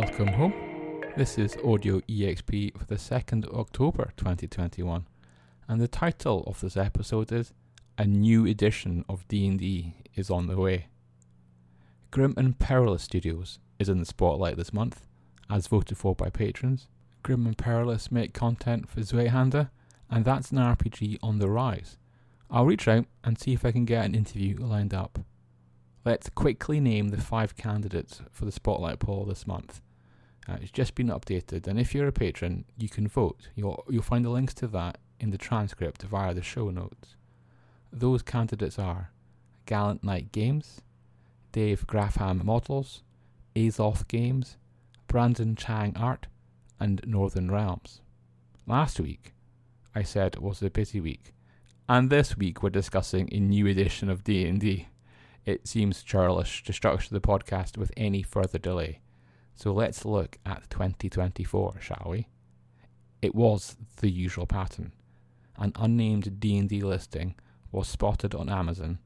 welcome home. This is Audio EXP for the 2nd October 2021, and the title of this episode is A New Edition of D&D is on the way. Grim and Perilous Studios is in the spotlight this month, as voted for by patrons. Grim and Perilous make content for Zweihander, and that's an RPG on the rise. I'll reach out and see if I can get an interview lined up. Let's quickly name the five candidates for the Spotlight poll this month. Uh, it's just been updated, and if you're a patron, you can vote. You'll, you'll find the links to that in the transcript via the show notes. Those candidates are Gallant Knight Games, Dave Graffham Models, Azoth Games, Brandon Chang Art, and Northern Realms. Last week, I said was a busy week, and this week we're discussing a new edition of D&D it seems churlish to structure the podcast with any further delay. So let's look at 2024, shall we? It was the usual pattern. An unnamed D&D listing was spotted on Amazon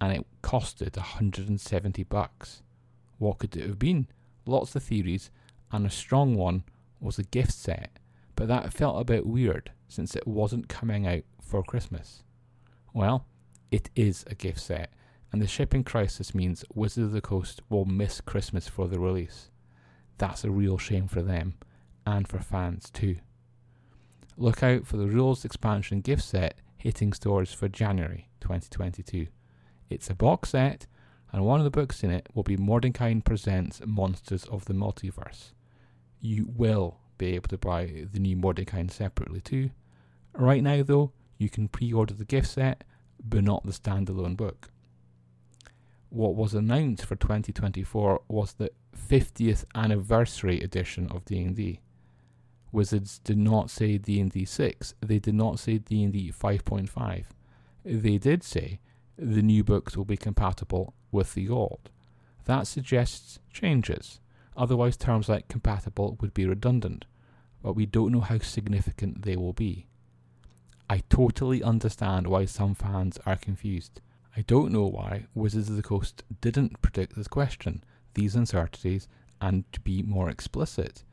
and it costed 170 bucks. What could it have been? Lots of theories and a strong one was a gift set, but that felt a bit weird since it wasn't coming out for Christmas. Well, it is a gift set and the shipping crisis means Wizards of the Coast will miss Christmas for the release. That's a real shame for them, and for fans too. Look out for the Rules expansion gift set hitting stores for January 2022. It's a box set, and one of the books in it will be Mordenkainen Presents Monsters of the Multiverse. You will be able to buy the new Mordenkainen separately too. Right now, though, you can pre order the gift set, but not the standalone book what was announced for 2024 was the 50th anniversary edition of D&D. Wizards did not say D&D 6, they did not say D&D 5.5. They did say the new books will be compatible with the old. That suggests changes. Otherwise, terms like compatible would be redundant, but we don't know how significant they will be. I totally understand why some fans are confused. I don't know why Wizards of the Coast didn't predict this question, these uncertainties, and to be more explicit.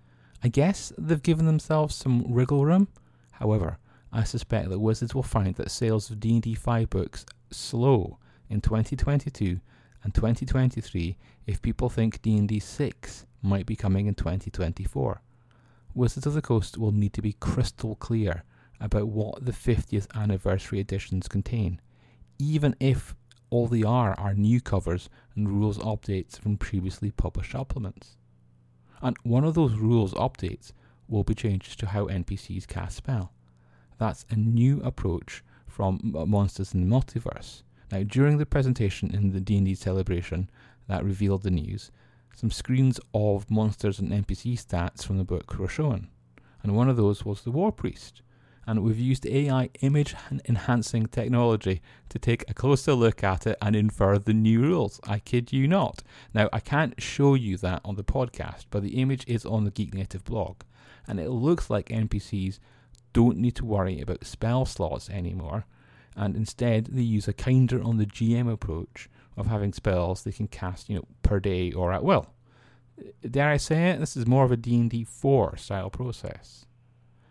I guess they've given themselves some wriggle room. However, I suspect that Wizards will find that sales of D&D 5 books slow in 2022 and 2023 if people think D&D 6 might be coming in 2024. Wizards of the Coast will need to be crystal clear about what the 50th anniversary editions contain even if all they are are new covers and rules updates from previously published supplements. And one of those rules updates will be changes to how NPCs cast spell. That's a new approach from Monsters in the Multiverse. Now, during the presentation in the D&D celebration that revealed the news, some screens of monsters and NPC stats from the book were shown, and one of those was the War Priest, and we've used AI image enhancing technology to take a closer look at it and infer the new rules. I kid you not. Now, I can't show you that on the podcast, but the image is on the Geek Native blog, and it looks like NPCs don't need to worry about spell slots anymore, and instead they use a kinder on the GM approach of having spells they can cast, you know, per day or at will. Dare I say it? This is more of a D&D 4 style process.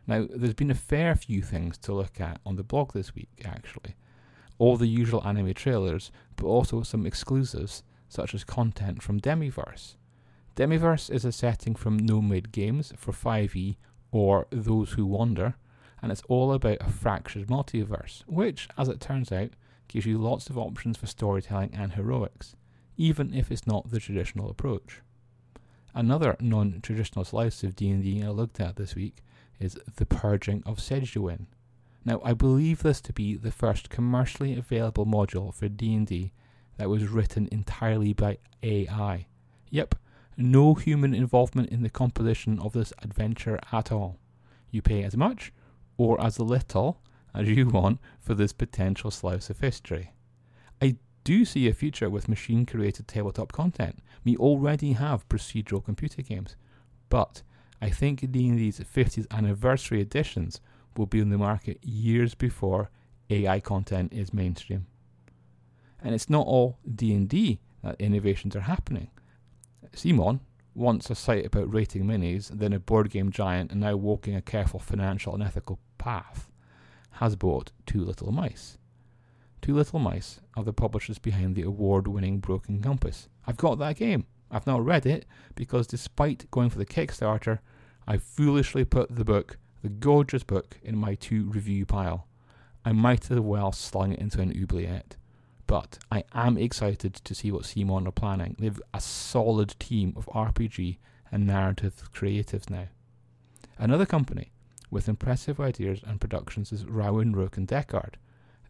Now, there's been a fair few things to look at on the blog this week, actually. All the usual anime trailers, but also some exclusives, such as content from Demiverse. Demiverse is a setting from Nomad Games for 5e or Those Who Wander, and it's all about a fractured multiverse, which, as it turns out, gives you lots of options for storytelling and heroics, even if it's not the traditional approach. Another non-traditional slice of D&D I looked at this week is The Purging of Sejuin. Now, I believe this to be the first commercially available module for D&D that was written entirely by AI. Yep, no human involvement in the composition of this adventure at all. You pay as much or as little as you want for this potential slice of history. I do see a future with machine created tabletop content. We already have procedural computer games, but I think D&D's 50th anniversary editions will be on the market years before AI content is mainstream. And it's not all D&D that innovations are happening. CMON, once a site about rating minis, then a board game giant, and now walking a careful financial and ethical path, has bought Two Little Mice. Two Little Mice are the publishers behind the award winning Broken Compass. I've got that game. I've not read it because despite going for the Kickstarter, I foolishly put the book, the gorgeous book, in my to review pile. I might as well slung it into an oubliette. But I am excited to see what CMON are planning. They've a solid team of RPG and narrative creatives now. Another company with impressive ideas and productions is Rowan Rook and Deckard.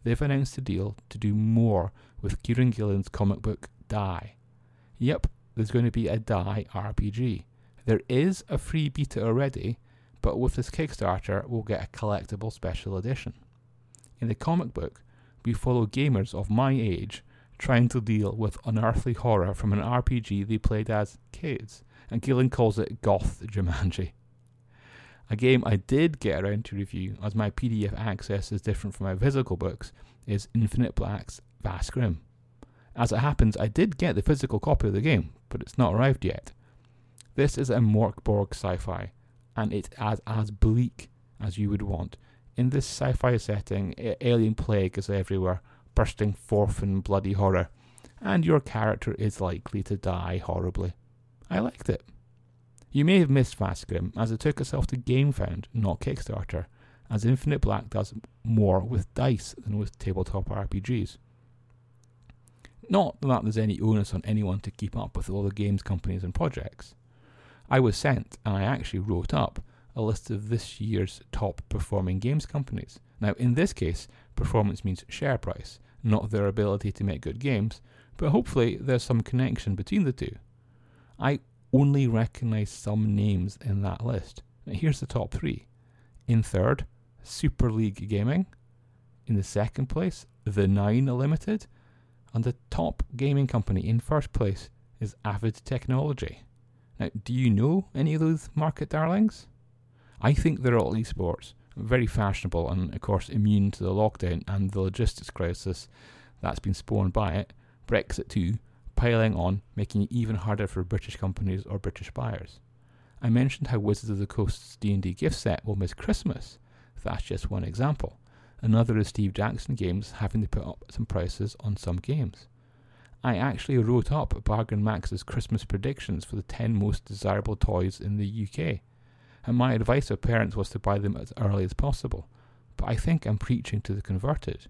They've announced a deal to do more with Kieron Gillen's comic book Die. Yep, there's going to be a Die RPG. There is a free beta already, but with this Kickstarter, we'll get a collectible special edition. In the comic book, we follow gamers of my age trying to deal with unearthly horror from an RPG they played as kids, and Gillen calls it Goth Jumanji. A game I did get around to review, as my PDF access is different from my physical books, is Infinite Black's Vast Grimm. As it happens, I did get the physical copy of the game, but it's not arrived yet. This is a Mörk Borg sci fi, and it's as, as bleak as you would want. In this sci fi setting, alien plague is everywhere, bursting forth in bloody horror, and your character is likely to die horribly. I liked it. You may have missed Vast Grimm, as it took itself to GameFound, not Kickstarter, as Infinite Black does more with dice than with tabletop RPGs. Not that there's any onus on anyone to keep up with all the games companies and projects. I was sent, and I actually wrote up, a list of this year's top performing games companies. Now, in this case, performance means share price, not their ability to make good games, but hopefully there's some connection between the two. I only recognize some names in that list. Now, here's the top three. In third, Super League Gaming. In the second place, The Nine Limited. And the top gaming company in first place is Avid Technology. Now, do you know any of those market darlings? I think they're all esports, very fashionable and, of course, immune to the lockdown and the logistics crisis that's been spawned by it, Brexit too, piling on, making it even harder for British companies or British buyers. I mentioned how Wizards of the Coast's D&D gift set will miss Christmas. That's just one example. Another is Steve Jackson Games having to put up some prices on some games. I actually wrote up Bargain Max's Christmas predictions for the 10 most desirable toys in the UK and my advice to parents was to buy them as early as possible. But I think I'm preaching to the converted.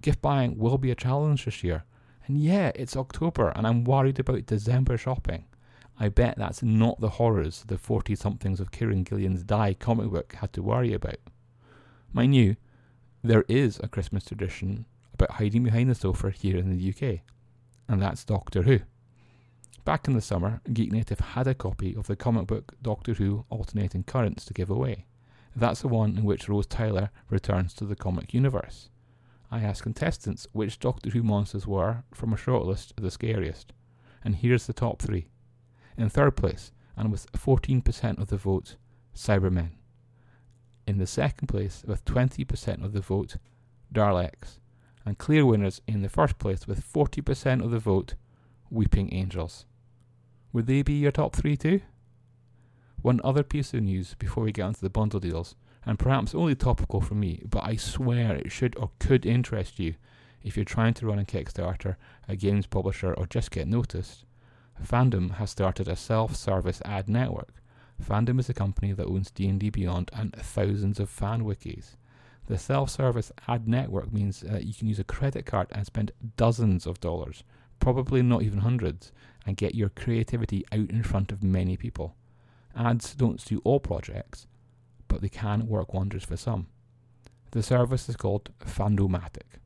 Gift buying will be a challenge this year. And yeah, it's October and I'm worried about December shopping. I bet that's not the horrors the 40 somethings of Kieron Gillen's Die comic book had to worry about. My you, there is a Christmas tradition about hiding behind the sofa here in the UK, and that's Doctor Who. Back in the summer, Geek Native had a copy of the comic book Doctor Who Alternating Currents to give away. That's the one in which Rose Tyler returns to the comic universe. I asked contestants which Doctor Who monsters were, from a shortlist, the scariest. And here's the top three. In third place, and with 14% of the vote, Cybermen. In the second place, with 20% of the vote, Daleks. And clear winners in the first place, with 40% of the vote, Weeping Angels. Would they be your top three too? One other piece of news before we get onto the bundle deals, and perhaps only topical for me, but I swear it should or could interest you if you're trying to run a Kickstarter, a games publisher, or just get noticed. Fandom has started a self-service ad network. Fandom is a company that owns D&D Beyond and thousands of fan wikis. The self-service ad network means that you can use a credit card and spend dozens of dollars, probably not even hundreds, and get your creativity out in front of many people. Ads don't suit all projects, but they can work wonders for some. The service is called Fandomatic.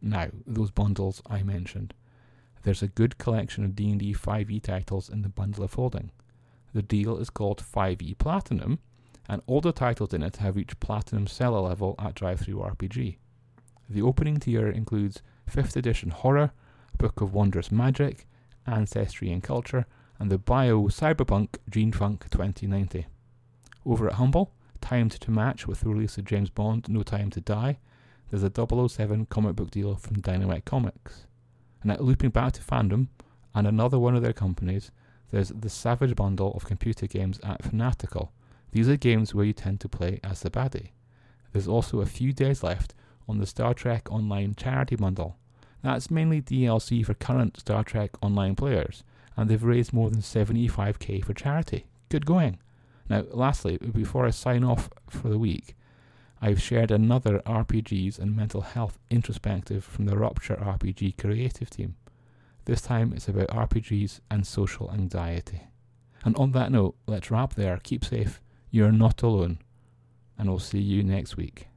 Now, those bundles I mentioned. There's a good collection of D&D 5e titles in the bundle of holding. The deal is called 5e Platinum, and all the titles in it have reached Platinum seller level at DriveThruRPG. The opening tier includes 5th edition Horror, Book of Wondrous Magic, Ancestry and Culture, and the Bio Cyberpunk Gene Funk 2090. Over at Humble, timed to match with the release of James Bond No Time to Die, there's a 007 comic book deal from Dynamite Comics. And now, looping back to fandom, and another one of their companies, there's the Savage Bundle of computer games at Fanatical. These are games where you tend to play as the baddie. There's also a few days left on the Star Trek Online Charity Bundle. That's mainly DLC for current Star Trek Online players, and they've raised more than 75k for charity. Good going. Now, lastly, before I sign off for the week, I've shared another RPGs and mental health introspective from the Rupture RPG creative team. This time it's about RPGs and social anxiety. And on that note, let's wrap there. Keep safe. You're not alone. And I'll see you next week.